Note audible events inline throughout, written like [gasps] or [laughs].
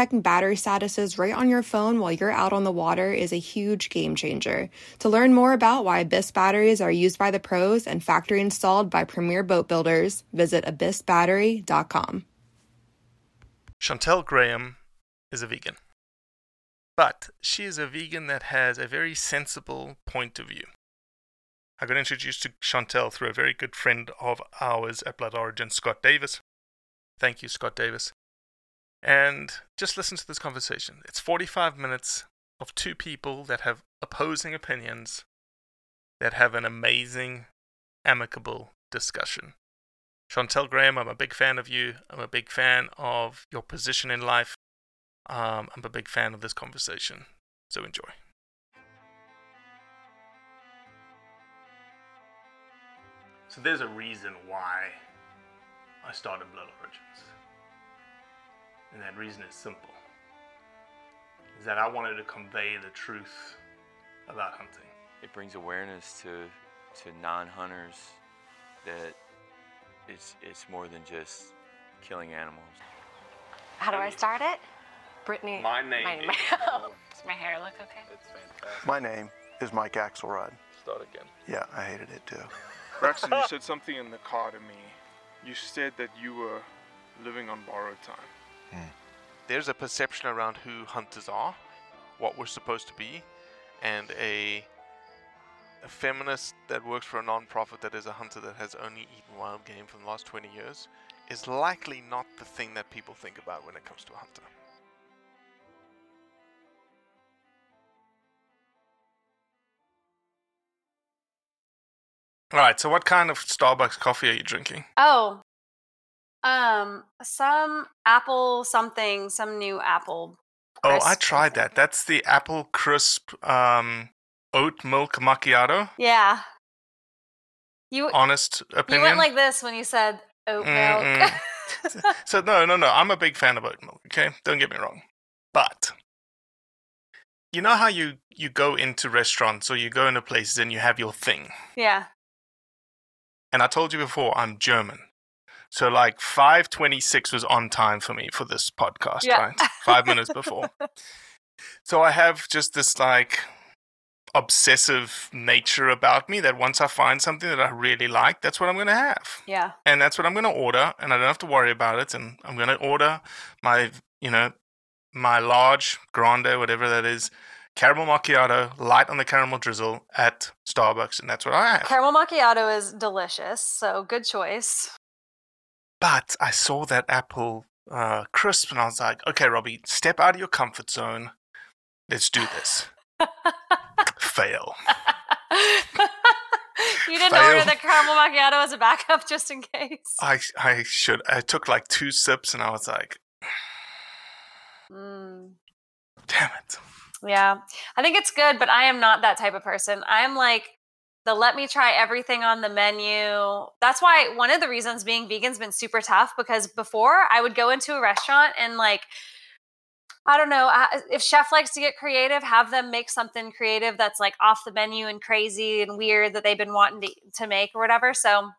checking battery statuses right on your phone while you're out on the water is a huge game changer. To learn more about why Abyss batteries are used by the pros and factory installed by premier boat builders, visit abyssbattery.com. Chantelle Graham is a vegan. But she is a vegan that has a very sensible point of view. I got introduced to Chantelle through a very good friend of ours at Blood Origin, Scott Davis. Thank you, Scott Davis and just listen to this conversation. It's 45 minutes of two people that have opposing opinions that have an amazing, amicable discussion. Chantelle Graham, I'm a big fan of you. I'm a big fan of your position in life. Um, I'm a big fan of this conversation. So enjoy. So there's a reason why I started Blood Origins. And that reason is simple. Is that I wanted to convey the truth about hunting. It brings awareness to to non-hunters that it's it's more than just killing animals. How do I start it? Brittany. My name My, is- my, oh, [laughs] does my hair look okay? It's fantastic. My name is Mike Axelrod. Start again. Yeah, I hated it too. [laughs] Braxton, you said something in the car to me. You said that you were living on borrowed time. Hmm. There's a perception around who hunters are, what we're supposed to be, and a a feminist that works for a non-profit that is a hunter that has only eaten wild game for the last 20 years is likely not the thing that people think about when it comes to a hunter. All right, so what kind of Starbucks coffee are you drinking? Oh, um, some apple something, some new apple. Oh, I tried that. That's the apple crisp um, oat milk macchiato. Yeah. You Honest opinion. you went like this when you said oat milk. [laughs] [laughs] So no, no, no. I'm a big fan of oat milk. Okay, don't get me wrong. But you know how you you go into restaurants or you go into places and you have your thing. yeah. And I told you before, I'm German. So like 526 was on time for me for this podcast, Yeah. right? Five minutes before. [laughs] So I have just this like obsessive nature about me that once I find something that I really like, that's what I'm going to have. Yeah. And that's what I'm going to order. And I don't have to worry about it. And I'm going to order my, you know, my large grande, whatever that is, caramel macchiato, light on the caramel drizzle at Starbucks. And that's what I have. Caramel macchiato is delicious, so good choice. But I saw that apple uh, crisp and I was like, okay, Robbie, step out of your comfort zone. Let's do this. [laughs] Fail. you didn't Fail. order the caramel macchiato as a backup just in case. I, I should. I took like two sips and I was like, Mm. damn it. Yeah. I think it's good, but I am not that type of person. I'm like the let me try everything on the menu. That's why one of the reasons being vegan's been super tough because before I would go into a restaurant and like I don't know, if chef likes to get creative, have them make something creative that's like off the menu and crazy and weird that they've been wanting to, to make or whatever. So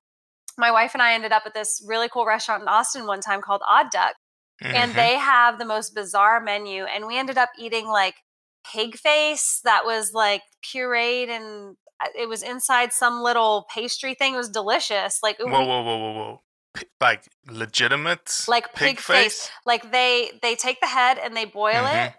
my wife and I ended up at this really cool restaurant in Austin one time called Odd Duck and Mhm. they have the most bizarre menu and we ended up eating like pig face that was like pureed and it was inside some little pastry thing it was delicious like whoa, whoa, whoa, whoa, whoa. Like legitimate like pig, face. like they they take the head and they boil Mhm. it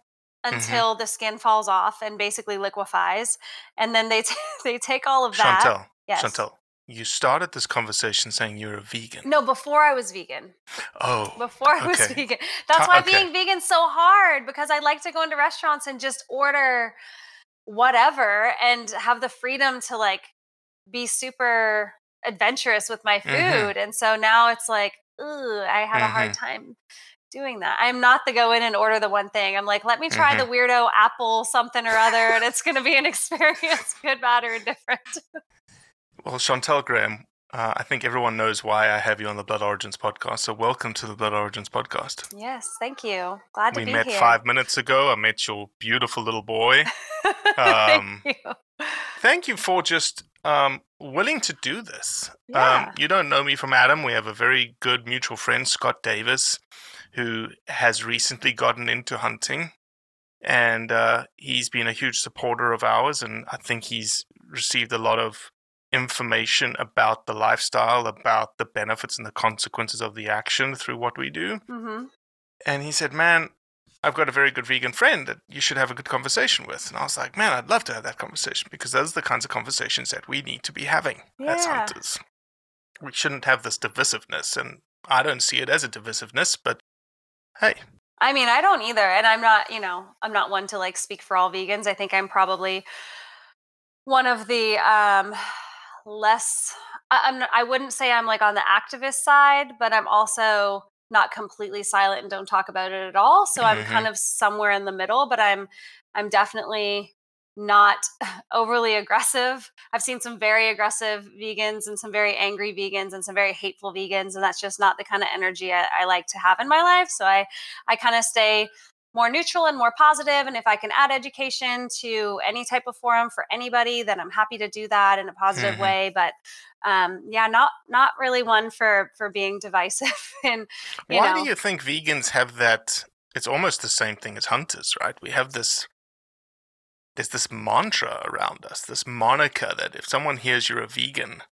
until the skin falls off and basically liquefies and then they t- [laughs] they take all of that Chantelle, yes Chantelle, you started this conversation saying you're a vegan. no before i was vegan Oh, before I was vegan. That's Ta- why okay. being vegan's so hard because I like to go into restaurants and just order whatever and have the freedom to like be super adventurous with my food. Mhm. And so now it's like, ooh, I have a hard Mm-hmm. time doing that. I'm not the go in and order the one thing. I'm like, let me try Mhm. the weirdo apple something or other, and it's going to be an [laughs] experience, good, bad, or indifferent. Well, Chantelle Graham, uh, I think everyone knows why I have you on the Blood Origins podcast. So welcome to the Blood Origins podcast. yes, thank you. Glad to we be here. We met five minutes ago. I met your beautiful little boy. [laughs] um, thank you. Thank you for just um, willing to do this. Yeah. Um, you don't know me from Adam. We have a very good mutual friend, Scott Davis, who has recently gotten into hunting. And uh, he's been a huge supporter of ours. And I think he's received a lot of information about the lifestyle, about the benefits and the consequences of the action through what we do. hmm And he said, Man, I've got a very good vegan friend that you should have a good conversation with. And I was like, Man, I'd love to have that conversation because those are the kinds of conversations that we need to be having as hunters. We shouldn't have this divisiveness. And I don't see it as a divisiveness, but hey, I mean, I don't either. And I'm not, you know, I'm not one to like speak for all vegans. I think I'm probably one of the um less I, I'm I wouldn't say I'm like on the activist side, but I'm also not completely silent and don't talk about it at all. So I'm Mhm. kind of somewhere in the middle, but I'm I'm definitely not [laughs] overly aggressive. I've seen some very aggressive vegans and some very angry vegans and some very hateful vegans, and that's just not the kind of energy I, I like to have in my life. So I I kind of stay more neutral and more positive and if i can add education to any type of forum for anybody then i'm happy to do that in a positive Mhm. way but um yeah not not really one for for being divisive [laughs] and you why know do you think vegans have that? It's almost the same thing as hunters, right? We have this. There's this mantra around us, this moniker that if someone hears you're a vegan,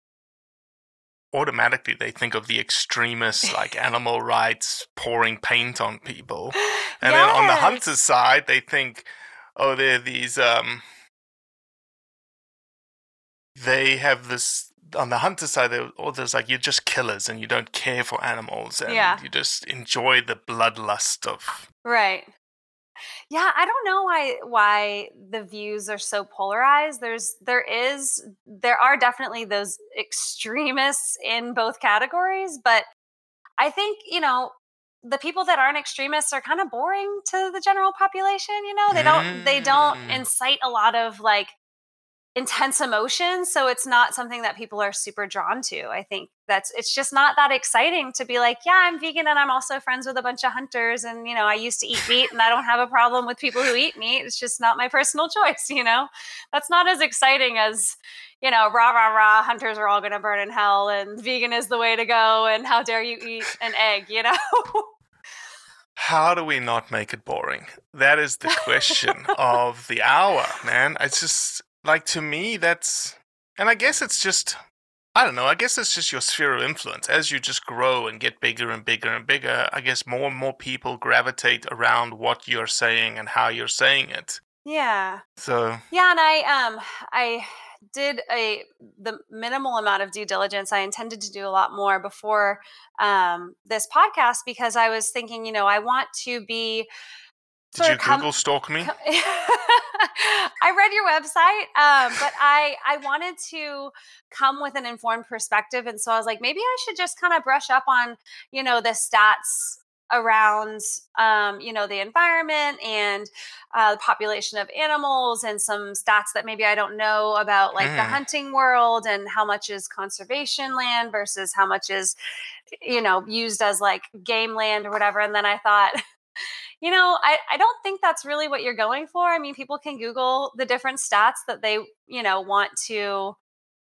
automatically they think of the extremists like [laughs] animal rights pouring paint on people. [gasps] And then on the hunter's side, they think, oh, they're these. Um, they have this on the hunter side. They're, oh, there's like you're just killers and you don't care for animals and Yeah. you just enjoy the bloodlust of. Right. Yeah, I don't know why why the views are so polarized. There's there is there are definitely those extremists in both categories, but I think, you know, the people that aren't extremists are kind of boring to the general population, you know? They don't they don't Mm. incite a lot of like intense emotions so it's not something that people are super drawn to i think that's it's just not that exciting to be like yeah i'm vegan and i'm also friends with a bunch of hunters and you know i used to eat meat and i don't have a problem with people who eat meat it's just not my personal [laughs] choice you know that's not as exciting as you know rah rah rah hunters are all going to burn in hell and vegan is the way to go and how dare you eat an egg you know [laughs] How do we not make it boring? That is the question of the hour, man. It's just like to me that's and I guess it's just I don't know, I guess it's just your sphere of influence. As you just grow and get bigger and bigger and bigger, I guess more and more people gravitate around what you're saying and how you're saying it. yeah So Yeah, and I um I did a the minimal amount of due diligence. I intended to do a lot more before um this podcast because I was thinking, you know, I want to be did you of come- Google stalk me? [laughs] I read your website, um, but [laughs] I I wanted to come with an informed perspective, and so I was like, maybe I should just kind of brush up on you know the stats around um, you know the environment and uh, the population of animals and some stats that maybe I don't know about like the Mm. hunting world and how much is conservation land versus how much is you know used as like game land or whatever and then I thought [laughs] you know I, I don't think that's really what you're going for i mean people can google the different stats that they you know want to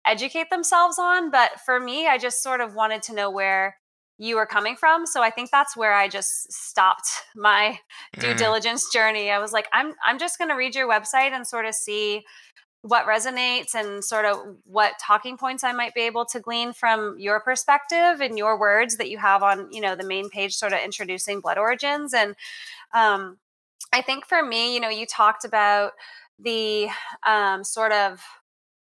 educate themselves on but for me i just sort of wanted to know where you were coming from so i think that's where i just stopped [laughs] my due Mm. diligence journey i was like i'm i'm just going to read your website and sort of see what resonates and sort of what talking points i might be able to glean from your perspective and your words that you have on you know the main page sort of introducing blood origins and um, i think for me you know you talked about the um, sort of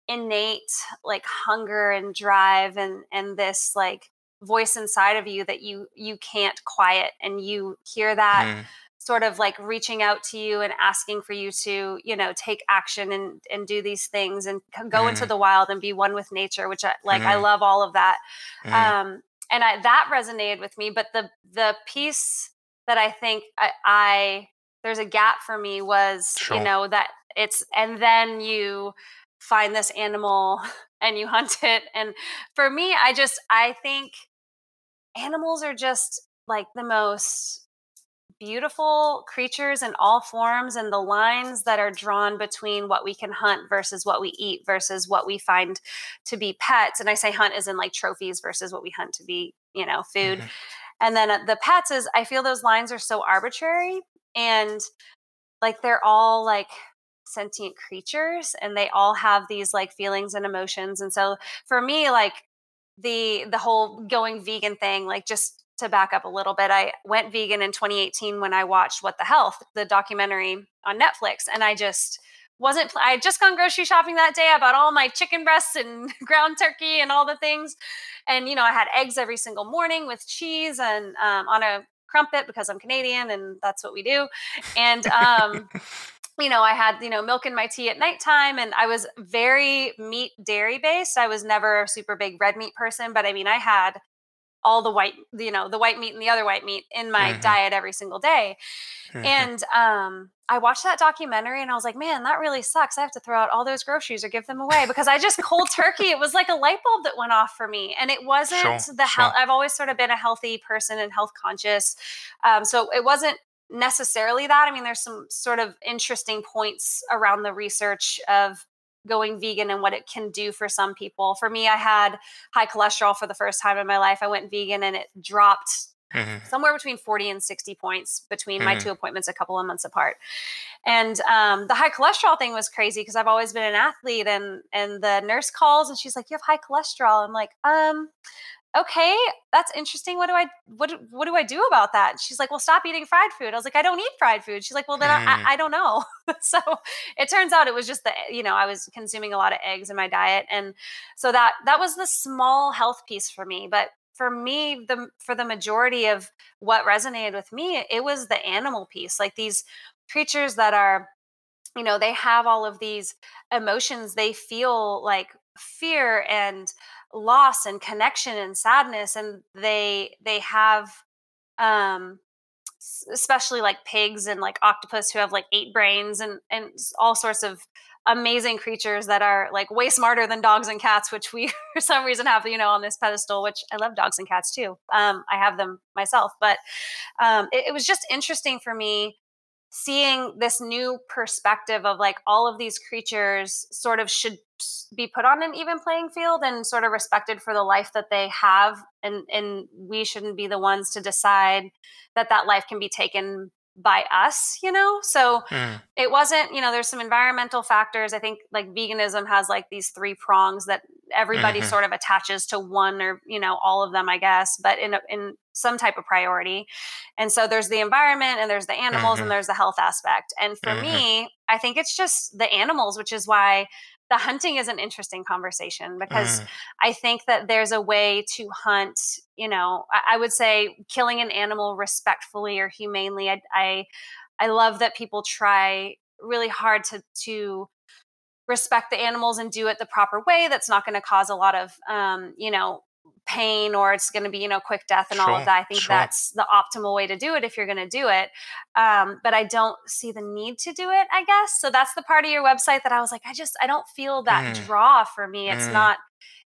innate like hunger and drive and and this like voice inside of you that you you can't quiet and you hear that Mm. sort of like reaching out to you and asking for you to you know take action and and do these things and go into Mhm. the wild and be one with nature which I like I Mhm. love all of that Mm. um and I that resonated with me but the the piece that I think I, I there's a gap for me was Sure. you know that it's and then you find this animal [laughs] and you hunt it and for me I just I think animals are just like the most beautiful creatures in all forms and the lines that are drawn between what we can hunt versus what we eat versus what we find to be pets and i say hunt is in like trophies versus what we hunt to be you know food Mhm. And then uh, the pets is i feel those lines are so arbitrary and like they're all like sentient creatures and they all have these like feelings and emotions and so for me like the the whole going vegan thing like just to back up a little bit i went vegan in 2018 when i watched what the health the documentary on netflix and i just wasn't i had just gone grocery shopping that day i bought all my chicken breasts and [laughs] ground turkey and all the things and you know i had eggs every single morning with cheese and um, on a crumpet because i'm canadian and that's what we do and um [laughs] you know, I had, you know, milk in my tea at nighttime and I was very meat dairy based. I was never a super big red meat person, but I mean, I had all the white, you know, the white meat and the other white meat in my Mhm. diet every single day. Mhm. And um I watched that documentary and I was like, man, that really sucks. I have to throw out all those groceries or give them away because I just cold turkey. It was like a light bulb that went off for me. And it wasn't Sure, the health. sure. I've always sort of been a healthy person and health conscious. Um, so it wasn't necessarily that. I mean, there's some sort of interesting points around the research of going vegan and what it can do for some people. For me, I had high cholesterol for the first time in my life. I went vegan and it dropped Mhm. somewhere between 40 and 60 points between my Mhm. two appointments a couple of months apart and um, the high cholesterol thing was crazy because i've always been an athlete and and the nurse calls and she's like you have high cholesterol i'm like um okay that's interesting what do i what, do- what do i do about that? And she's like well stop eating fried food. I was like i don't eat fried food. She's like well then Mm. I, I don't know. [laughs] So it turns out it was just the you know i was consuming a lot of eggs in my diet and so that that was the small health piece for me but for me the for the majority of what resonated with me it was the animal piece like these creatures that are you know they have all of these emotions they feel like fear and loss and connection and sadness and they they have um especially like pigs and like octopus who have like eight brains and and all sorts of amazing creatures that are like way smarter than dogs and cats which we [laughs] for some reason have you know on this pedestal which i love dogs and cats too. Um i have them myself but um it, it was just interesting for me seeing this new perspective of like all of these creatures sort of should be put on an even playing field and sort of respected for the life that they have and and we shouldn't be the ones to decide that that life can be taken by us you know so Mm. it wasn't you know there's some environmental factors i think like veganism has like these three prongs that everybody Mhm. sort of attaches to one or you know all of them i guess but in a, in some type of priority and so there's the environment and there's the animals Mhm. and there's the health aspect and for Mhm. me i think it's just the animals which is why the hunting is an interesting conversation because Mm. I think that there's a way to hunt, you know, I, I would say killing an animal respectfully or humanely. I, I, I love that people try really hard to, to respect the animals and do it the proper way. That's not going to cause a lot of, um, you know, pain or it's going to be, you know, quick death and all of that. I think sure. that's the optimal way to do it if you're going to do it. Um, but I don't see the need to do it, I guess. So that's the part of your website that I was like, I just, I don't feel that Mm. draw for me. It's Mm. not,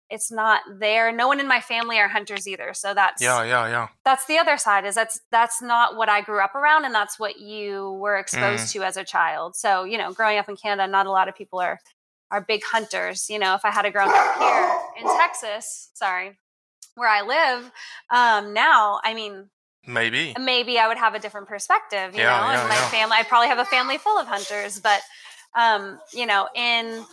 it's not there. No one in my family are hunters either. So that's, Yeah, yeah, yeah. that's the other side is that's, that's not what I grew up around. And that's what you were exposed to as a child. So, you know, growing up in Canada, not a lot of people are, are big hunters. You know, if I had a grown up here in Texas, sorry, where I live, um, now, I mean, Maybe. maybe I would have a different perspective, you Yeah, know, yeah, and my yeah. family, I'd probably have a family full of hunters, but, um, you know, in,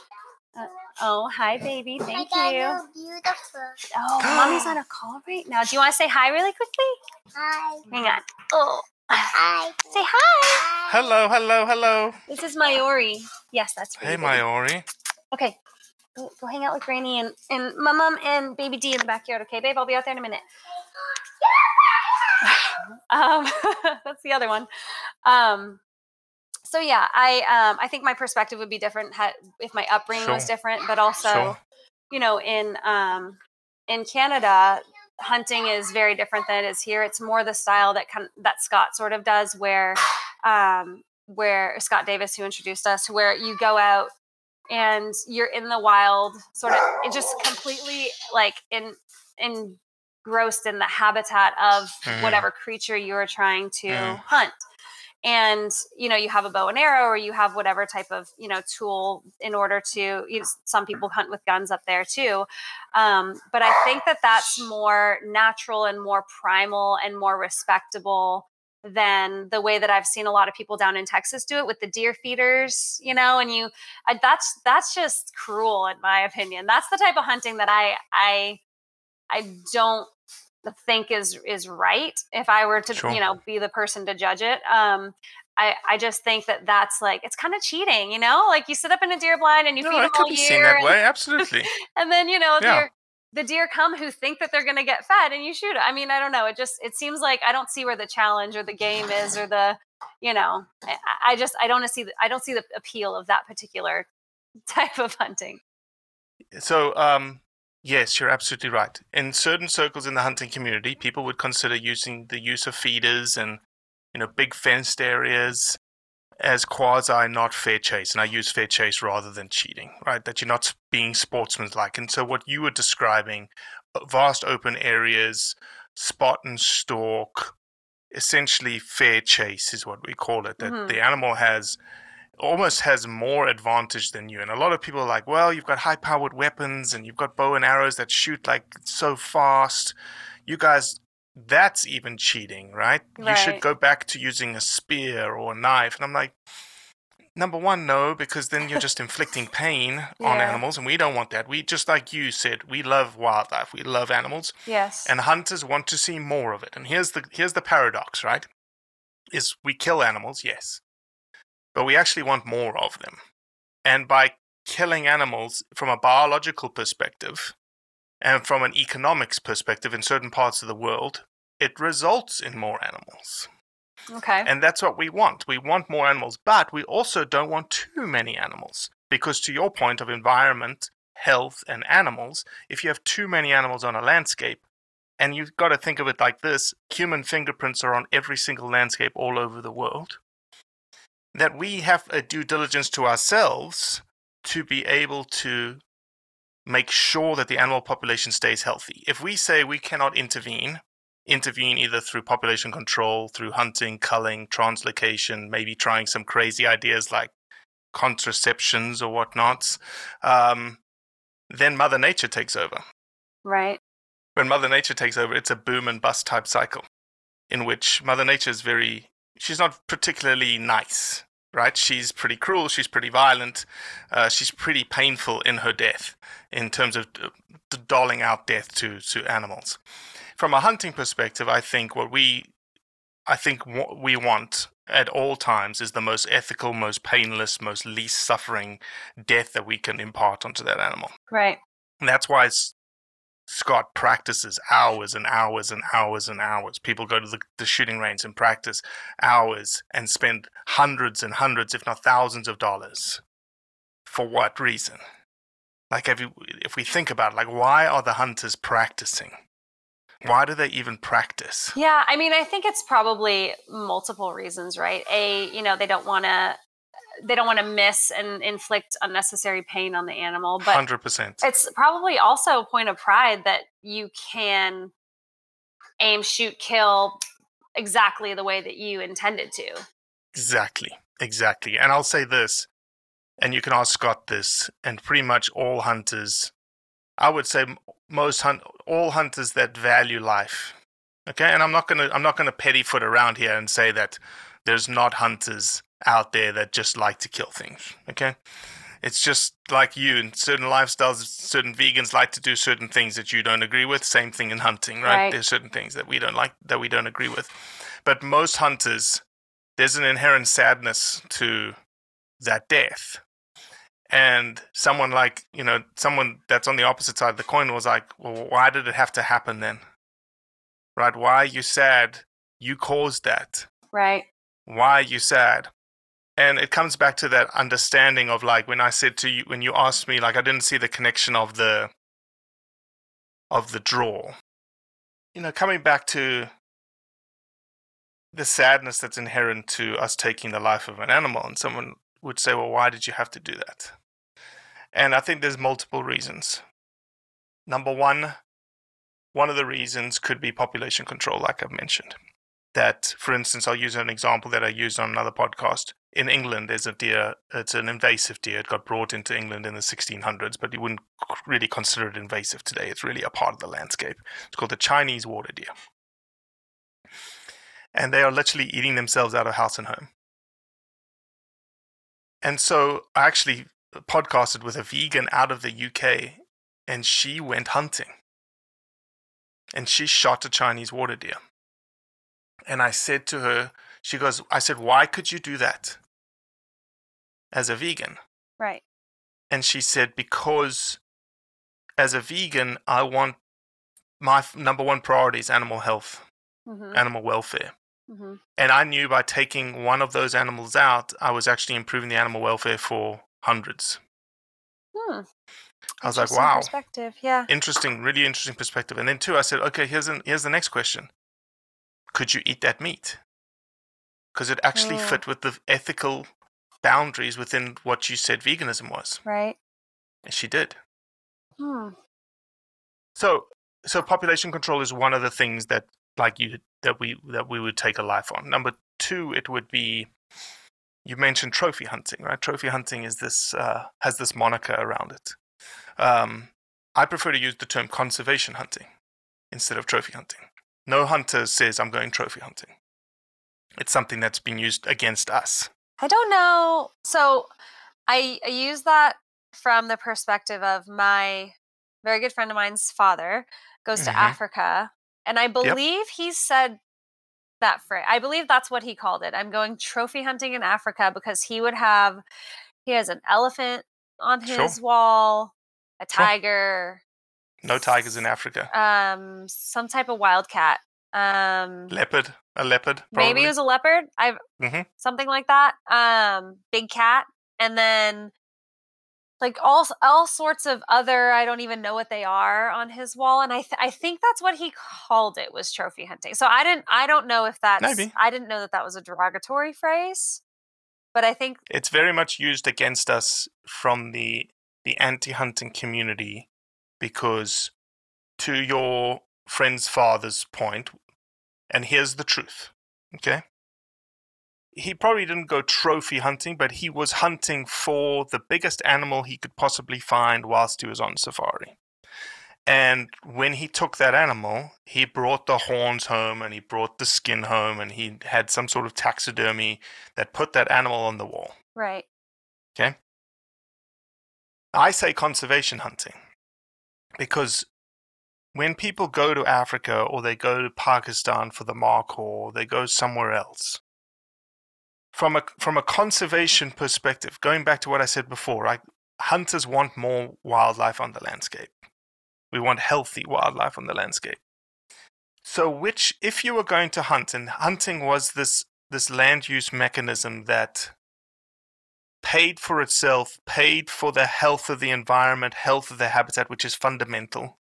uh, oh, hi, baby. Thank you. beautiful. Oh, mommy's on a call right now. Do you want to say hi really quickly? Hi. Hang on. Oh, Hi. [sighs] say hi. Hello, hello, hello. This is Mayori. Yes, that's right. Hey, baby. Mayori. Okay. Go, go hang out with Granny and, and my mom and baby D in the backyard. Okay, babe? I'll be out there in a minute. [sighs] um, [laughs] that's the other one. Um, so yeah, I um, I think my perspective would be different had, if my upbringing was different, but also, Sure. you know, in um, in Canada, hunting is very different than it is here. It's more the style that kind that Scott sort of does, where um, where Scott Davis, who introduced us, where you go out and you're in the wild, sort of just completely like in engrossed in the habitat of Mhm. whatever creature you're trying to Mm. hunt and you know you have a bow and arrow or you have whatever type of you know tool in order to you know, some people hunt with guns up there too um, but i think that that's more natural and more primal and more respectable than the way that i've seen a lot of people down in texas do it with the deer feeders you know and you I, that's that's just cruel in my opinion that's the type of hunting that i i i don't think is is right if i were to Sure. you know be the person to judge it um i i just think that that's like it's kind of cheating you know like you sit up in a deer blind and you no, feed them could all be year seen that way. [laughs] Absolutely. and then you know Yeah. The deer come who think that they're going to get fed and you shoot it i mean i don't know it just it seems like i don't see where the challenge or the game is or the you know i, I just i don't see the, i don't see the appeal of that particular [laughs] type of hunting So, um, yes, you're absolutely right. In certain circles in the hunting community, people would consider using the use of feeders and, you know, big fenced areas as quasi not fair chase. And I use fair chase rather than cheating, right? That you're not being sportsmanlike. And so, what you were describing, uh, vast open areas, spot and stalk, essentially fair chase is what we call it. That Mhm. the animal has almost has more advantage than you. And a lot of people are like, well, you've got high powered weapons and you've got bow and arrows that shoot like so fast. You guys, that's even cheating, right? You should go back to using a spear or a knife. And I'm like, number one, no, because then you're just inflicting pain [laughs] on animals. And we don't want that. We, just like you said, we love wildlife, we love animals yes and hunters want to see more of it. And here's the here's the paradox, right? Is we kill animals, yes, but we actually want more of them. And by killing animals from a biological perspective and from an economics perspective in certain parts of the world, it results in more animals. okay And that's what we want. We want more animals, but we also don't want too many animals. Because to your point of environment, health, and animals, if you have too many animals on a landscape, and you've got to think of it like this human fingerprints are on every single landscape all over the world, that we have a due diligence to ourselves to be able to make sure that the animal population stays healthy. If we say we cannot intervene, intervene either through population control, through hunting, culling, translocation, maybe trying some crazy ideas like contraceptions or whatnots, um, then Mother Nature takes over. right When Mother Nature takes over, it's a boom and bust type cycle in which Mother Nature is very, she's not particularly nice, right? She's pretty cruel, she's pretty violent, uh, she's pretty painful in her death in terms of uh, d- doling out death to, to animals. From a hunting perspective, I think what we, I think what we want at all times is the most ethical, most painless, most least suffering death that we can impart onto that animal. right And that's why Scott practices hours and hours and hours and hours. People go to the, the shooting range and practice hours and spend hundreds and hundreds, if not thousands of dollars. For what reason? Like, if, you, if we think about it, like, why are the hunters practicing? Why do they even practice? Yeah, I mean, I think it's probably multiple reasons, right? A, you know, they don't want to they don't want to miss and inflict unnecessary pain on the animal, but 100%. it's probably also a point of pride that you can aim, shoot, kill exactly the way that you intended to. Exactly, exactly. And I'll say this, and you can ask Scott this, and pretty much all hunters, I would say most hunt, all hunters that value life. Okay, and I'm not gonna, I'm not gonna pettyfoot around here and say that there's not hunters out there that just like to kill things. Okay, it's just like you and certain lifestyles, certain vegans like to do certain things that you don't agree with. Same thing in hunting, right? Right. There's certain things that we don't like, that we don't agree with. But most hunters there's an inherent sadness to that death. And someone like, you know, someone that's on the opposite side of the coin was like, well, why did it have to happen then? Right? Why are you sad? You caused that. Right. Why are you sad? And it comes back to that understanding of like when I said to you, when you asked me, like, I didn't see the connection of the, of the draw. you know, coming back to the sadness that's inherent to us taking the life of an animal, and someone would say, well, why did you have to do that? And I think there's multiple reasons. Number one, one of the reasons could be population control, like I've mentioned. That, for instance, I'll use an example that I used on another podcast. In England, there's a deer, it's an invasive deer. It got brought into England in the 1600s, but you wouldn't really consider it invasive today. It's really a part of the landscape. It's called the Chinese water deer. And they are literally eating themselves out of house and home. And so I actually podcasted with a vegan out of the UK, and she went hunting. And she shot a Chinese water deer. And I said to her, she goes, I said, why could you do that as a vegan? Right. And she said, because as a vegan, I want my f- number one priority is animal health, Mm-hmm. animal welfare. Mm-hmm. And I knew by taking one of those animals out, I was actually improving the animal welfare for hundreds. Hmm. I was like, wow, Perspective. Yeah. interesting, really interesting perspective. And then two, I said, okay, here's an, here's the next question: Could you eat that meat? Because it actually Oh. fit with the ethical boundaries within what you said veganism was, Right. and she did. Hmm. So, so population control is one of the things that, like you, that we that we would take a life on. Number two, it would be. You mentioned trophy hunting, right? Trophy hunting is this uh, has this moniker around it. Um, I prefer to use the term conservation hunting instead of trophy hunting. No hunter says I'm going trophy hunting. It's something that's been used against us. I don't know. So I, I use that from the perspective of my very good friend of mine's father goes to Mhm. Africa. And I believe he said that phrase. I believe that's what he called it. I'm going trophy hunting in Africa because he would have, he has an elephant on Sure. his wall, a tiger, No tigers in Africa. um, some type of wildcat. Um, Leopard, a leopard. maybe it was a leopard i've Mhm. something like that um big cat and then like all all sorts of other i don't even know what they are on his wall and i th- i think that's what he called it was trophy hunting so i didn't i don't know if that's Maybe. i didn't know that that was a derogatory phrase but i think it's very much used against us from the the anti-hunting community because to your friend's father's point and here's the truth okay? He probably didn't go trophy hunting but he was hunting for the biggest animal he could possibly find whilst he was on safari. And when he took that animal he brought the horns home and he brought the skin home and he had some sort of taxidermy that put that animal on the wall. Right. Okay. I say conservation hunting because when people go to Africa or they go to Pakistan for the markhor or they go somewhere else, from a from a conservation perspective, going back to what I said before, right? Hunters want more wildlife on the landscape. We want healthy wildlife on the landscape. So, which, if you were going to hunt, and hunting was this this land use mechanism that paid for itself, paid for the health of the environment, health of the habitat, which is fundamental,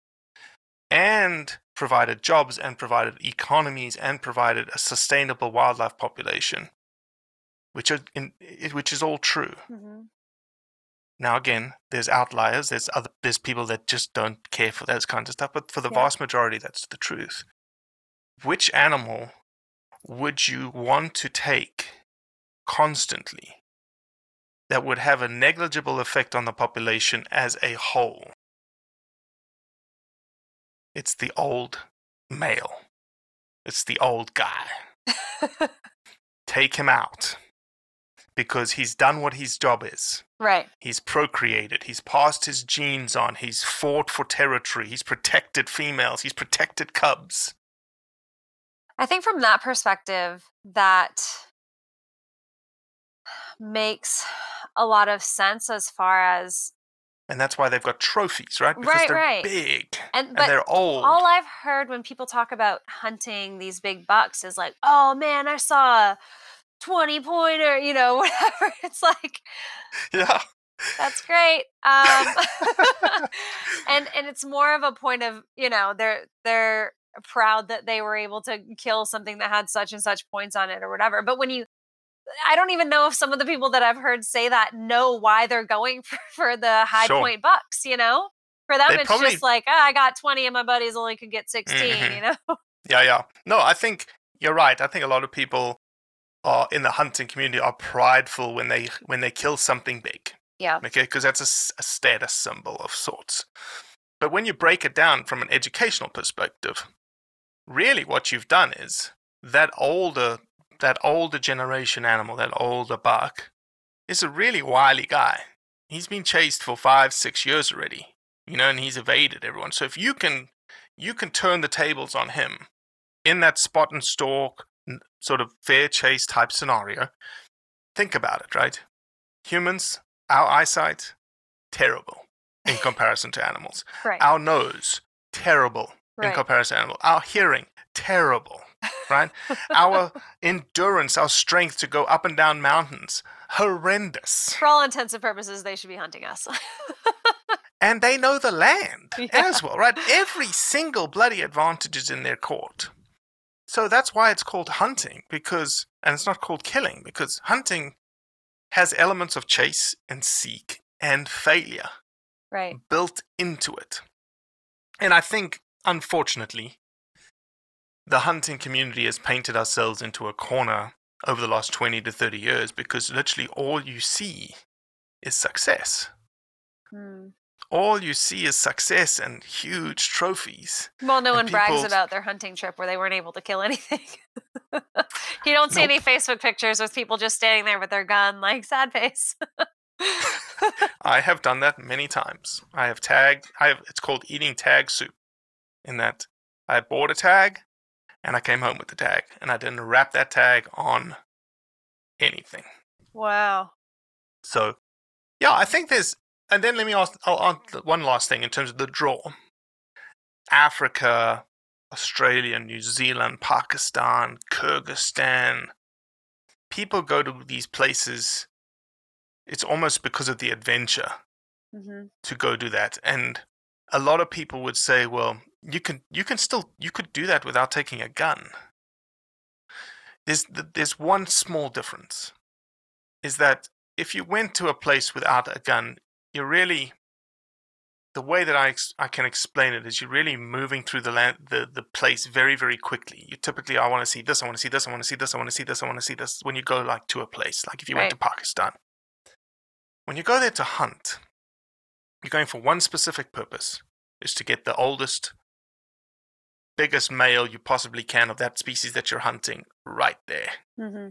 and provided jobs and provided economies and provided a sustainable wildlife population, which are in, which is all true. mm-hmm. Now again, there's outliers. There's other there's people that just don't care for those kinds of stuff. But for the Yeah. vast majority, that's the truth. Which animal would you want to take constantly that would have a negligible effect on the population as a whole? It's the old male. It's the old guy. [laughs] Take him out because he's done what his job is. right He's procreated. He's passed his genes on. He's fought for territory. He's protected females. He's protected cubs. I think from that perspective, that makes a lot of sense as far as And that's why they've got trophies, right? Because Right, they're right. big and and they're old. all I've heard when people talk about hunting these big bucks is like, oh man, I saw a 20 pointer, you know, [laughs] whatever. It's like, yeah. that's great. Um, [laughs] [laughs] and and it's more of a point of, you know, they're they're proud that they were able to kill something that had such and such points on it or whatever. But when you I don't even know if some of the people that I've heard say that know why they're going [laughs] for, for the high Sure. point bucks, you know? For them, They it's probably- just like, ah, I got 20 and my buddies only could get 16, Mhm. you know? [laughs] Yeah, yeah. No, I think you're right. I think a lot of people are in the hunting community are prideful when they when they kill something big. Yeah. Okay, because that's a status symbol of sorts. But when you break it down from an educational perspective, really what you've done is that older that older generation animal, that older buck, is a really wily guy. He's been chased for five, six years already, you know, and he's evaded everyone. So if you can you can turn the tables on him in that spot and stalk sort of fair chase type scenario. Think about it, right? Humans, our eyesight, terrible in [laughs] comparison to animals. Right. Our nose, terrible in comparison to animals. Our hearing, terrible, right? our endurance, our strength to go up and down mountains, horrendous. For all intents and purposes, they should be hunting us. And they know the land [laughs] Yeah. as well, right? Every single bloody advantage is in their court. So that's why it's called hunting, because, and it's not called killing, because hunting has elements of chase and seek and failure right. built into it. And I think, unfortunately, the hunting community has painted ourselves into a corner over the last 20 to 30 years because literally all you see is success. Hmm. All you see is success and huge trophies. Well, no And one brags about their hunting trip where they weren't able to kill anything. [laughs] you don't see Nope. any Facebook pictures with people just standing there with their gun, like sad face. [laughs] I have done that many times. I have tagged, I have, it's called eating tag soup. In that I bought a tag and I came home with the tag and I didn't wrap that tag on anything. wow. So, yeah, I think there's. And then let me ask I'll, ask one last thing in terms of the draw. Africa, Australia, New Zealand, Pakistan, Kyrgyzstan. People go to these places. It's almost because of the adventure mm-hmm. to go do that, and a lot of people would say, "Well, you can you can still you could do that without taking a gun." There's there's one small difference, is that if you went to a place without a gun, you're really the way that I ex- I can explain it is you're really moving through the land the, the place very very quickly. You typically I want to see this, I want to see this, I want to see this, I want to see this, I want to see this. When you go like to a place, like if you went to Pakistan, when you go there to hunt, you're going for one specific purpose: is to get the oldest, biggest male you possibly can of that species that you're hunting right there hmm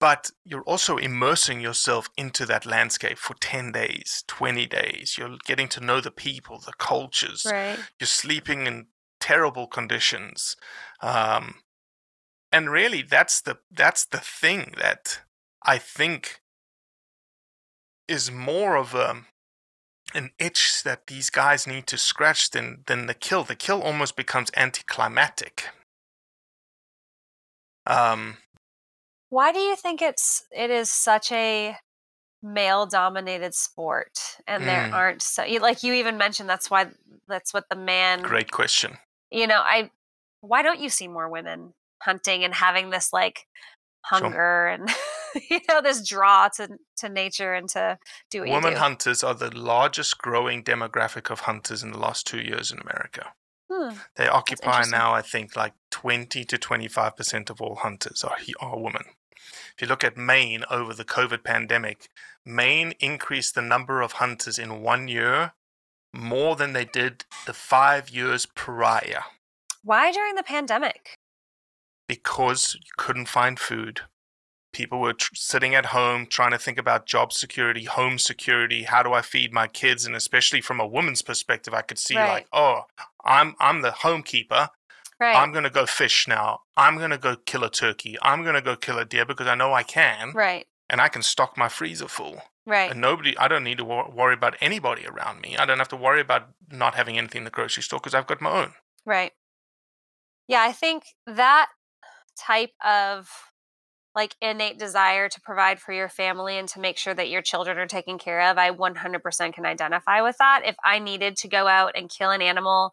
but you're also immersing yourself into that landscape for 10 days, 20 days. You're getting to know the people, the cultures. Right. You're sleeping in terrible conditions. Um, and really that's the that's the thing that I think is more of a an itch that these guys need to scratch than than the kill. The kill almost becomes anticlimactic. Um Why do you think it's it is such a male dominated sport and there Mm. aren't so you, like you even mentioned that's why that's what the man great question. you know I why don't you see more women hunting and having this like Sure. hunger and [laughs] you know this draw to to nature and to do what Women you do. hunters are the largest growing demographic of hunters in the last two years in America. Hmm. They occupy now, I think, like 20 to 25% of all hunters are, are women. If you look at Maine over the COVID pandemic, Maine increased the number of hunters in one year more than they did the five years prior Why during the pandemic? Because you couldn't find food. People were tr- sitting at home trying to think about job security, home security. How do I feed my kids? And especially from a woman's perspective, I could see Right. like, oh, I'm I'm the homekeeper. Right. I'm gonna go fish now. I'm gonna go kill a turkey. I'm gonna go kill a deer because I know I can, right. and I can stock my freezer full. Right. And nobody, I don't need to wor- worry about anybody around me. I don't have to worry about not having anything in the grocery store because I've got my own. Right. Yeah, I think that type of like innate desire to provide for your family and to make sure that your children are taken care of, I 100% can identify with that. If I needed to go out and kill an animal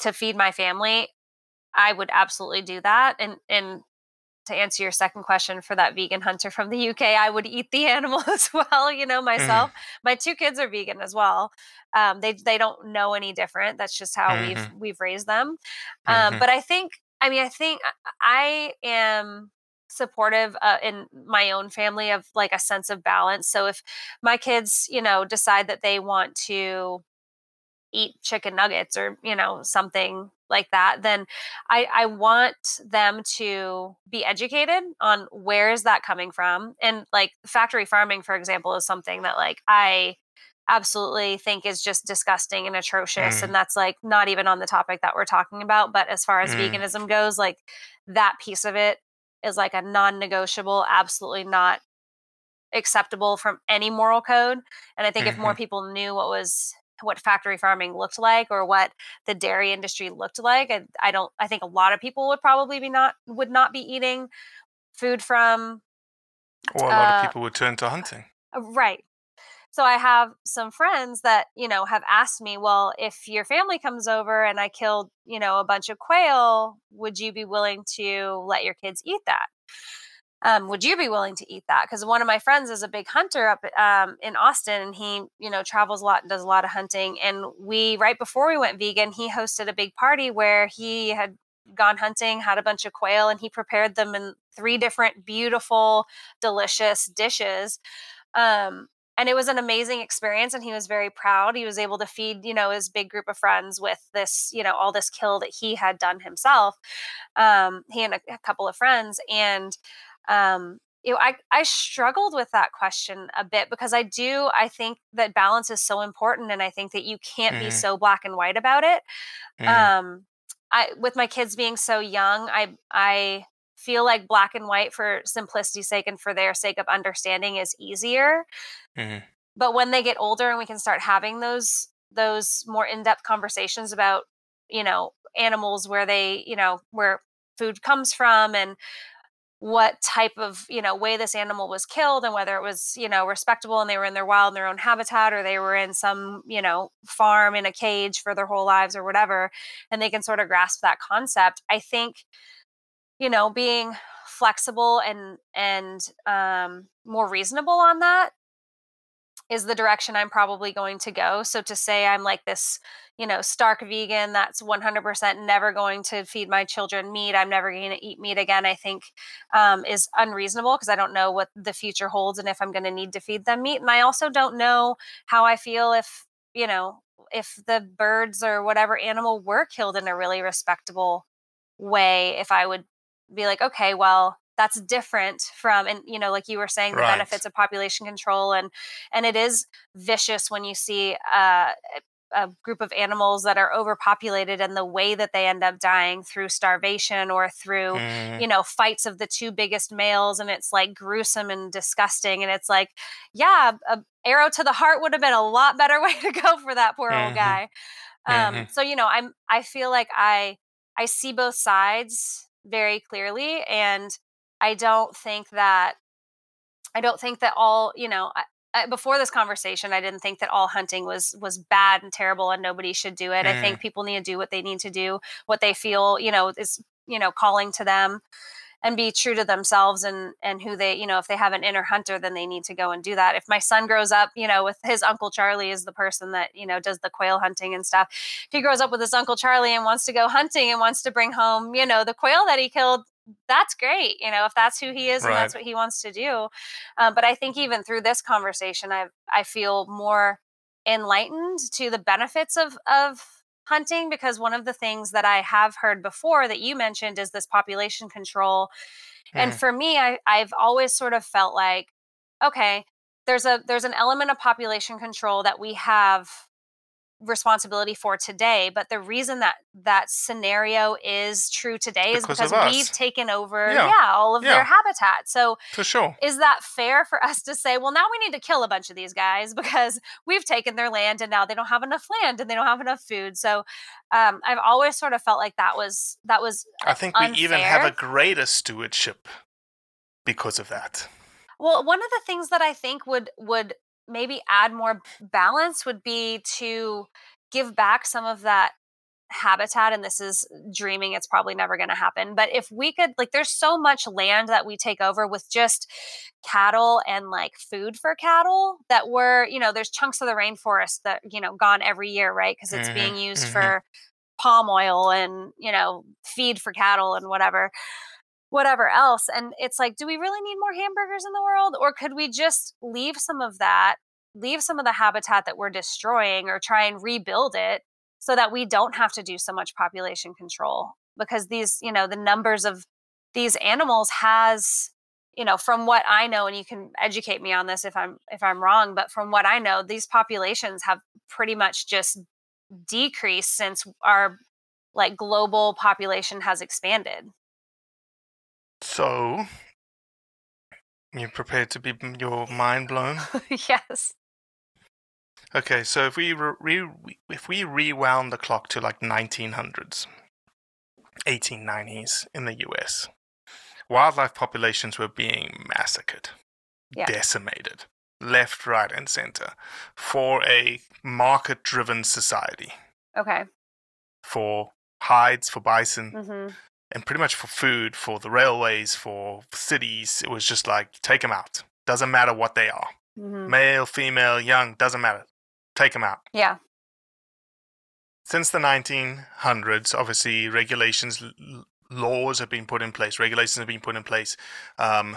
to feed my family, I would absolutely do that. And and to answer your second question for that vegan hunter from the UK, I would eat the [laughs] animal as well. You know, myself. My two kids are vegan as well. Um, they they don't know any different. That's just how we've Mhm. we've raised them. Um, Mhm. But I think, I mean, I think I am supportive uh, in my own family of like a sense of balance. So if my kids, you know, decide that they want to eat chicken nuggets or you know something like that then i i want them to be educated on where is that coming from and like factory farming for example is something that like i absolutely think is just disgusting and atrocious Mm. and that's like not even on the topic that we're talking about but as far as Mm. veganism goes like that piece of it is like a non-negotiable absolutely not acceptable from any moral code and i think if more Mhm. people knew what was what factory farming looked like or what the dairy industry looked like I, I don't i think a lot of people would probably be not would not be eating food from Or a lot uh, of people would turn to hunting. uh, Right. So I have some friends that, you know, have asked me, well, if your family comes over and I killed, you know, a bunch of quail, would you be willing to let your kids eat that? Um, would you be willing to eat that? Because one of my friends is a big hunter up um, in Austin, and he, you know, travels a lot and does a lot of hunting. And we, right before we went vegan, he hosted a big party where he had gone hunting, had a bunch of quail, and he prepared them in three different beautiful, delicious dishes. Um, and it was an amazing experience and he was very proud he was able to feed you know his big group of friends with this you know all this kill that he had done himself um, he and a, a couple of friends and um, you know, I, I struggled with that question a bit because I do I think that balance is so important and I think that you can't be Mhm. so black and white about it Mm. um i with my kids being so young i i feel like black and white for simplicity's sake and for their sake of understanding is easier Mhm. but when they get older and we can start having those those more in-depth conversations about you know animals where they you know where food comes from and what type of you know way this animal was killed and whether it was you know respectable and they were in their wild in their own habitat or they were in some you know farm in a cage for their whole lives or whatever and they can sort of grasp that concept i think you know being flexible and and um, more reasonable on that is the direction I'm probably going to go. So to say I'm like this, you know, stark vegan that's 100% never going to feed my children meat, I'm never going to eat meat again, I think um, is unreasonable because I don't know what the future holds and if I'm going to need to feed them meat. And I also don't know how I feel if, you know, if the birds or whatever animal were killed in a really respectable way, if I would be like, okay, well, that's different from and you know like you were saying the Right. benefits of population control and and it is vicious when you see uh, a group of animals that are overpopulated and the way that they end up dying through starvation or through Mhm. you know fights of the two biggest males and it's like gruesome and disgusting and it's like yeah a arrow to the heart would have been a lot better [laughs] way to go for that poor Mhm. old guy um Mhm. so you know i'm i feel like i i see both sides very clearly and i don't think that i don't think that all you know I, I, before this conversation i didn't think that all hunting was was bad and terrible and nobody should do it i Mhm. think people need to do what they need to do what they feel you know is you know calling to them and be true to themselves and and who they you know if they have an inner hunter then they need to go and do that. If my son grows up you know with his uncle charlie is the person that you know does the quail hunting and stuff. If he grows up with his uncle charlie and wants to go hunting and wants to bring home you know the quail that he killed that's great you know if that's who he is and that's what he wants to do. Um, but i think even through this conversation i i feel more enlightened to the benefits of of hunting because one of the things that i have heard before that you mentioned is this population control and Mhm. for me I, i've always sort of felt like okay there's a there's an element of population control that we have responsibility for today but the reason that that scenario is true today is Because because of us. we've taken over Yeah. yeah, all of Yeah. their habitat so For sure. is that fair for us to say well now we need to kill a bunch of these guys [laughs] because we've taken their land and now they don't have enough land and they don't have enough food so um, i've always sort of felt like that was that was I think we even have a greater stewardship because of that. Well, one of the things that I think would would maybe add more balance would be to give back some of that habitat and this is dreaming it's probably never going to happen but if we could like there's so much land that we take over with just cattle and like food for cattle that we're you know there's chunks of the rainforest that you know gone every year right because it's Mhm, being used mhm. for palm oil and you know feed for cattle and whatever whatever else and it's like do we really need more hamburgers in the world or could we just leave some of that leave some of the habitat that we're destroying or try and rebuild it so that we don't have to do so much population control? Because these you know the numbers of these animals has you know from what i know and you can educate me on this if i'm if i'm wrong but from what i know these populations have pretty much just decreased since our like global population has expanded So, you prepared to be your mind blown? [laughs] yes. Okay, so if we re- re- if we rewound the clock to like 1900s, 1890s in the US, wildlife populations were being massacred, Yeah. decimated, left, right, and center for a market-driven society, okay. For hides, for bison, hmm and pretty much for food, for the railways, for cities. It was just like take them out. Doesn't matter what they are, hmm male, female, young, doesn't matter. Take them out. yeah since the 1900s, obviously regulations, l- l- laws have been put in place, regulations have been put in place. Um,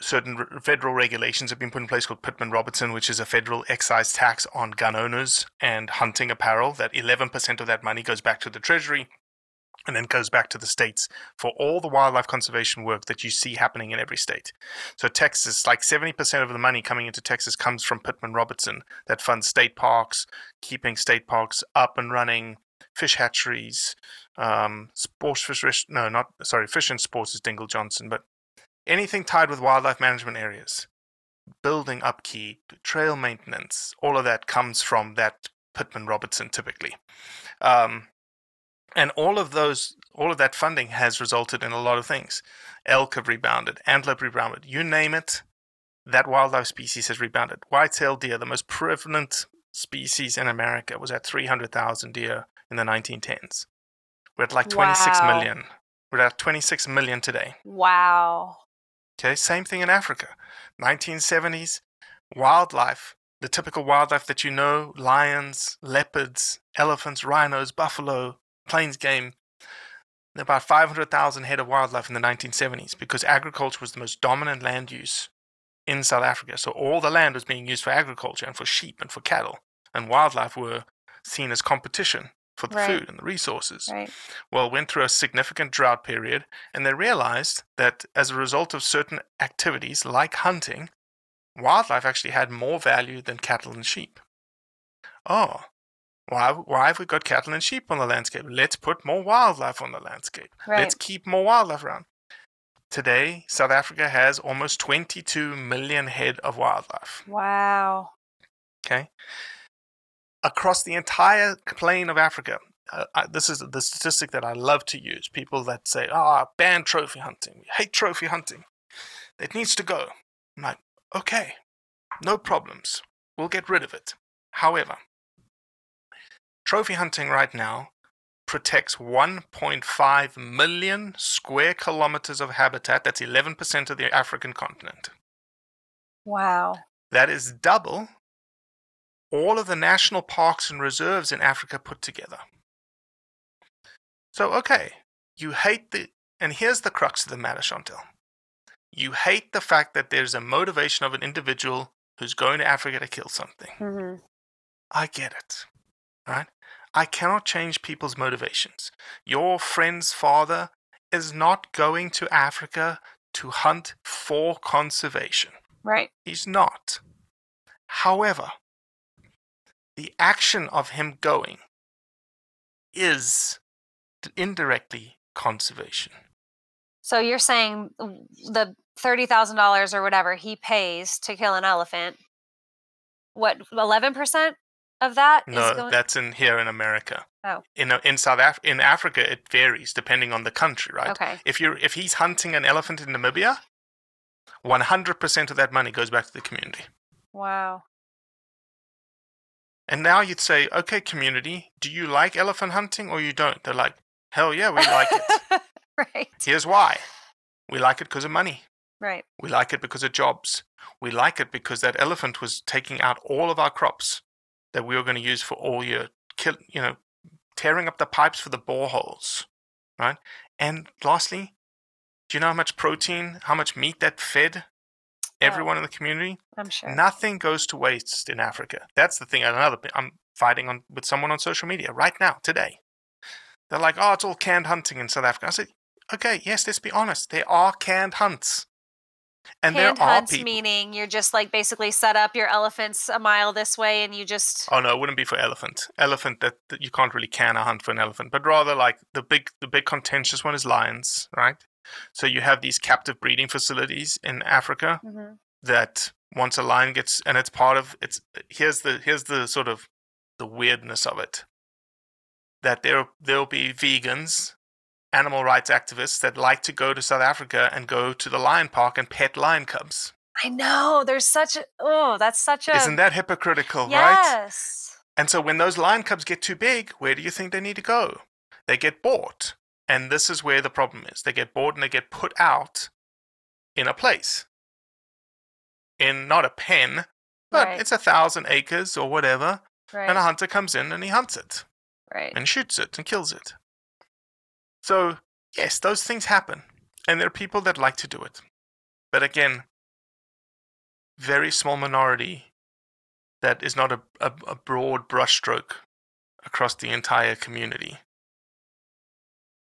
certain r- federal regulations have been put in place called Pittman Robertson, which is a federal excise tax on gun owners and hunting apparel. That 11% of that money goes back to the Treasury and then goes back to the states for all the wildlife conservation work that you see happening in every state. So, Texas, like 70% of the money coming into Texas comes from Pittman Robertson that funds state parks, keeping state parks up and running, fish hatcheries, um, sports fish, no, not, sorry, fish and sports is Dingell Johnson, but anything tied with wildlife management areas, building upkeep, trail maintenance, all of that comes from that Pittman Robertson typically. Um, and all of those, all of that funding has resulted in a lot of things. Elk have rebounded, antelope rebounded, you name it, that wildlife species has rebounded. White-tailed deer, the most prevalent species in America, was at 300,000 deer in the 1910s. We're at like 26 Wow. million. We're at 26 million today. wow Okay, same thing in Africa. 1970s, wildlife, the typical wildlife that you know lions, leopards, elephants, rhinos, buffalo, plains game. About 500,000 head of wildlife in the 1970s because agriculture was the most dominant land use in South Africa. So all the land was being used for agriculture and for sheep and for cattle, and wildlife were seen as competition for the Right. food and the resources right well, went through a significant drought period, and they realized that as a result of certain activities like hunting, wildlife actually had more value than cattle and sheep. Oh, why, why have we got cattle and sheep on the landscape? Let's put more wildlife on the landscape. right Let's keep more wildlife around. Today, South Africa has almost 22 million head of wildlife. wow Okay. Across the entire plain of Africa, uh, I, this is the statistic that I love to use. People that say, "Ah, ban trophy hunting. We hate trophy hunting. It needs to go." I'm like, okay, no problems. We'll get rid of it. However, trophy hunting right now protects 1.5 million square kilometers of habitat. That's 11% of the African continent. wow That is double all of the national parks and reserves in Africa put together. So, okay, you hate the. And here's the crux of the matter, Chantelle. You hate the fact that there's a motivation of an individual who's going to Africa to kill something. hmm I get it. Right? I cannot change people's motivations. Your friend's father is not going to Africa to hunt for conservation. right He's not. However, the action of him going is indirectly conservation. So you're saying the thirty thousand dollars or whatever he pays to kill an elephant? What eleven percent of that? No, going? that's in here in America. Oh. In uh, in South Af- in Africa, it varies depending on the country, right? Okay. If you're if he's hunting an elephant in Namibia, one hundred percent of that money goes back to the community. Wow. And now you'd say, okay, community, do you like elephant hunting or you don't? They're like, hell yeah, we like it. [laughs] right. Here's why. We like it because of money. Right. We like it because of jobs. We like it because that elephant was taking out all of our crops that we were going to use for all your, kill, you know, tearing up the pipes for the boreholes, right? And lastly, do you know how much protein, how much meat that fed everyone oh, in the community? I'm sure. Nothing goes to waste in Africa. That's the thing. Another, I'm fighting on with someone on social media right now today. They're like, "Oh, it's all canned hunting in South Africa." I said, "Okay, yes, let's be honest. There are canned hunts, and there are hunts people." meaning you're just like basically set up your elephants a mile this way and you just Oh no, it wouldn't be for elephant. Elephant that, that you can't really can a hunt for an elephant, but rather like the big the big contentious one is lions, right? So you have these captive breeding facilities in Africa Mhm. that once a lion gets and it's part of it's here's the here's the sort of the weirdness of it. That there there'll be vegans, animal rights activists that like to go to South Africa and go to the lion park and pet lion cubs. I know there's such a oh that's such a Isn't that hypocritical, right? yes And so when those lion cubs get too big, where do you think they need to go? They get bought. And this is where the problem is. They get bought and they get put out in a place. In not a pen, but Right. it's a thousand acres or whatever. right And a hunter comes in and he hunts it right and shoots it and kills it. So, yes, those things happen. And there are people that like to do it. But again, very small minority that is not a, a, a broad brushstroke across the entire community.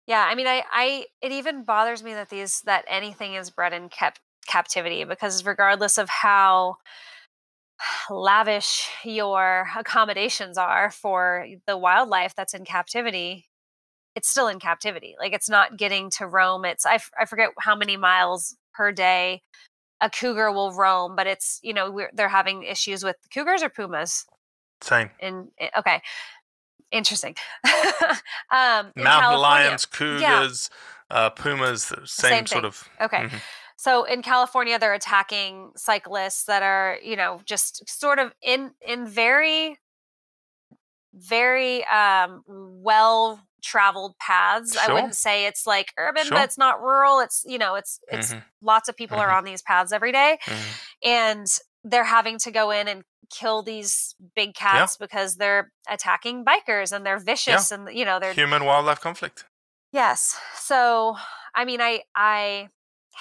Yeah, I mean, I, I, it even bothers me that these, that anything is bred in kept captivity because regardless of how lavish your accommodations are for the wildlife that's in captivity, it's still in captivity. Like it's not getting to roam. It's, I, f- I forget how many miles per day a cougar will roam, but it's, you know, we're, they're having issues with cougars or pumas Same. in, i- okay. Interesting. [laughs] um, in Mountain lions, yeah. cougars, uh, pumas, the same, Same sort of. Okay. Mhm. So in California, they're attacking cyclists that are, you know, just sort of in in very, very um, well traveled paths. I wouldn't say it's like urban, Sure. but it's not rural. It's you know, it's it's Mhm. lots of people are Mhm. on these paths every day, Mhm. and they're having to go in and kill these big cats because they're attacking bikers and they're vicious and you know they're Human wildlife conflict. Yes. So, I mean, I I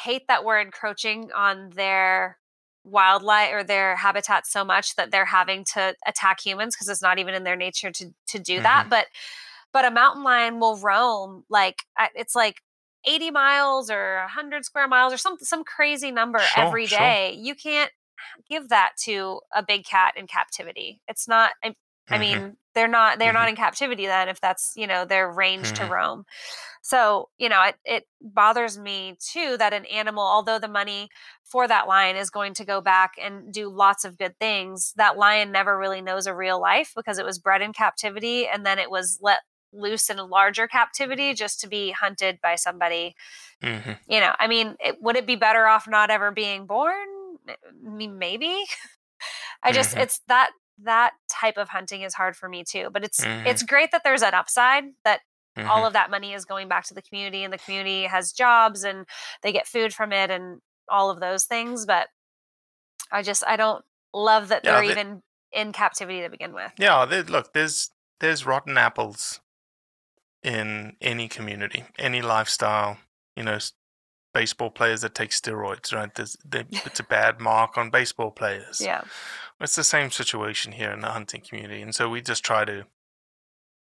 hate that we're encroaching on their wildlife or their habitat so much that they're having to attack humans because it's not even in their nature to to do that. Mm-hmm. But but a mountain lion will roam like it's like 80 miles or 100 square miles or some some crazy number Sure, every sure. You can't give that to a big cat in captivity. It's not I, I Mhm. mean, they're not they're not in captivity then if that's, you know, their range to Mhm. roam. So, you know, it, it bothers me too that an animal, although the money for that lion is going to go back and do lots of good things, that lion never really knows a real life because it was bred in captivity and then it was let loose in a larger captivity just to be hunted by somebody. Mhm. You know, I mean, it, would it be better off not ever being born? I mean, maybe. [laughs] I just, Mhm. it's that that type of hunting is hard for me too. But it's Mhm. it's great that there's an upside that all Mhm. of that money is going back to the community and the community has jobs and they get food from it and all of those things but i just i don't love that Yeah, they're they- even in captivity to begin with Yeah, there, look, there's there's rotten apples in any community, any lifestyle. You know, baseball players that take steroids, right? They, [laughs] it's a bad mark on baseball players. yeah It's the same situation here in the hunting community, and so we just try to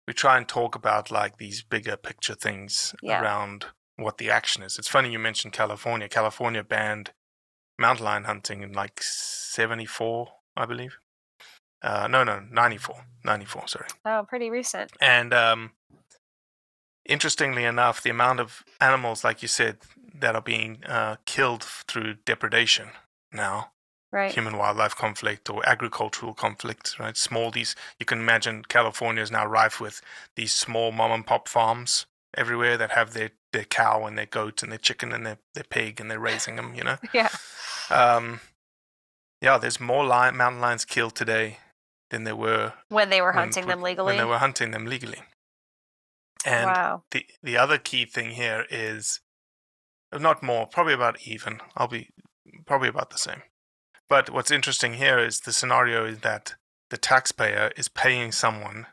we try and talk about like these bigger picture things Yeah. around what the action is. It's funny you mentioned California. California banned mountain lion hunting in like 74, I believe. Uh, no, no, 94. 94, sorry. oh pretty recent And um, interestingly enough, the amount of animals, like you said, that are being uh, killed through depredation now, right human wildlife conflict or agricultural conflict, right? Small, these, you can imagine California is now rife with these small mom and pop farms everywhere that have their, their cow and their goat and their chicken and their, their pig and they're raising them, you know? [laughs] yeah Um, yeah, there's more lion, mountain lions killed today than there were when they were when- hunting them legally. When they were hunting them legally. And wow. the the other key thing here is uh, not more, probably about even. I'll be probably about the same. But what's interesting here is the scenario is that the taxpayer is paying someone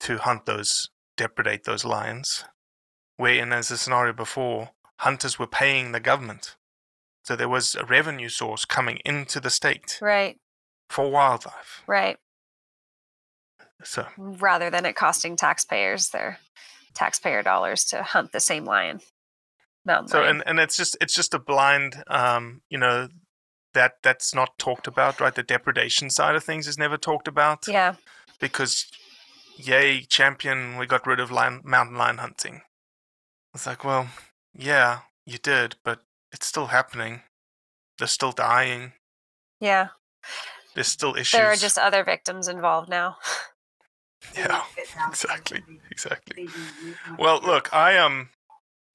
to hunt those, depredate those lions, wherein as the scenario before, hunters were paying the government. So there was a revenue source coming into the state Right. for wildlife. Right. So Rather than it costing taxpayers their taxpayer dollars to hunt the same lion. Mountain so lion. and, and it's just it's just a blind um you know that that's not talked about right the depredation side of things is never talked about yeah. because yay champion we got rid of lion, mountain lion hunting it's like well yeah you did but it's still happening they're still dying Yeah. there's still issues There are just other victims involved now. [laughs] yeah exactly exactly well look i um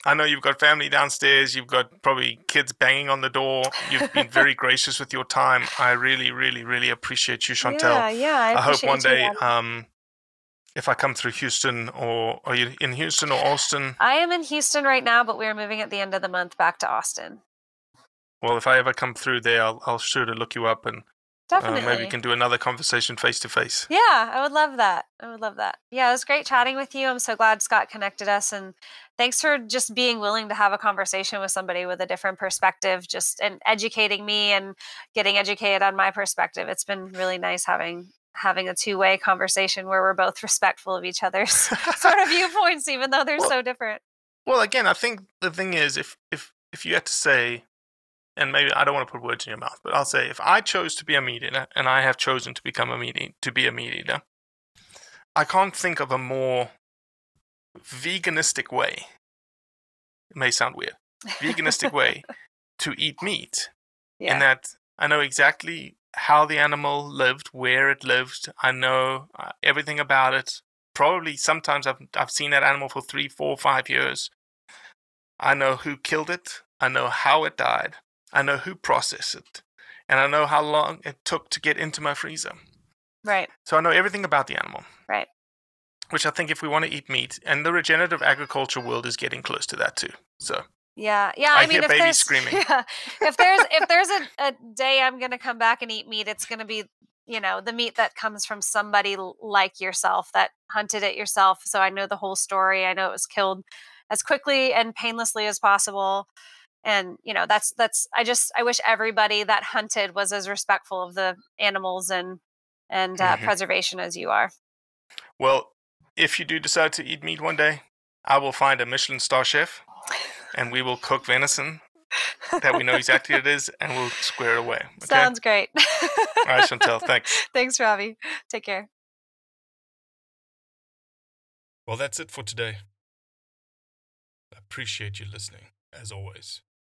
i know you've got family downstairs you've got probably kids banging on the door you've been very [laughs] gracious with your time i really really really appreciate you Chantelle Yeah, yeah. I, I, hope one day, um, if I come through Houston or are you in Houston or Austin? I am in Houston right now, but we're moving at the end of the month back to Austin. Well, if I ever come through there, I'll, I'll sure to look you up and uh, Definitely. maybe we can do another conversation face to face. Yeah, I would love that. I would love that. Yeah, it was great chatting with you. I'm so glad Scott connected us and thanks for just being willing to have a conversation with somebody with a different perspective just and educating me and getting educated on my perspective. It's been really nice having having a two-way conversation where we're both [laughs] respectful of each other's [laughs] sort of [laughs] viewpoints even though they're Well- so different. Well, again, I think the thing is, if if if you had to say, and maybe I don't want to put words in your mouth, but I'll say, if I chose to be a meat eater, and I have chosen to become a meat eat, to be a meat eater, I can't think of a more veganistic way. It may sound weird, veganistic way [laughs] to eat meat. Yeah. In that I know exactly how the animal lived, where it lived. I know uh, everything about it. Probably sometimes I've I've seen that animal for three, four, five years. I know who killed it. I know how it died. I know who processed it, and I know how long it took to get into my freezer. right. So I know everything about the animal. Right. Which I think if we want to eat meat, and the regenerative agriculture world is getting close to that too. So Yeah, yeah. I I, mean, hear if babies there's [laughs] screaming. Yeah, if there's if [laughs] there's a, a day I'm gonna come back and eat meat, it's gonna be you know the meat that comes from somebody like yourself that hunted it yourself. So I know the whole story. I know it was killed as quickly and painlessly as possible. And you know that's that's I just I wish everybody that hunted was as respectful of the animals and and uh, Mhm. [laughs] preservation as you are. Well, if you do decide to eat meat one day, I will find a Michelin star chef and we will cook venison that we know exactly what it is and we'll square it away. [laughs] Okay? Sounds great. All right, Chantelle, [laughs] thanks. Thanks, Robbie. Take care. Well, that's it for today. I appreciate you listening, as always.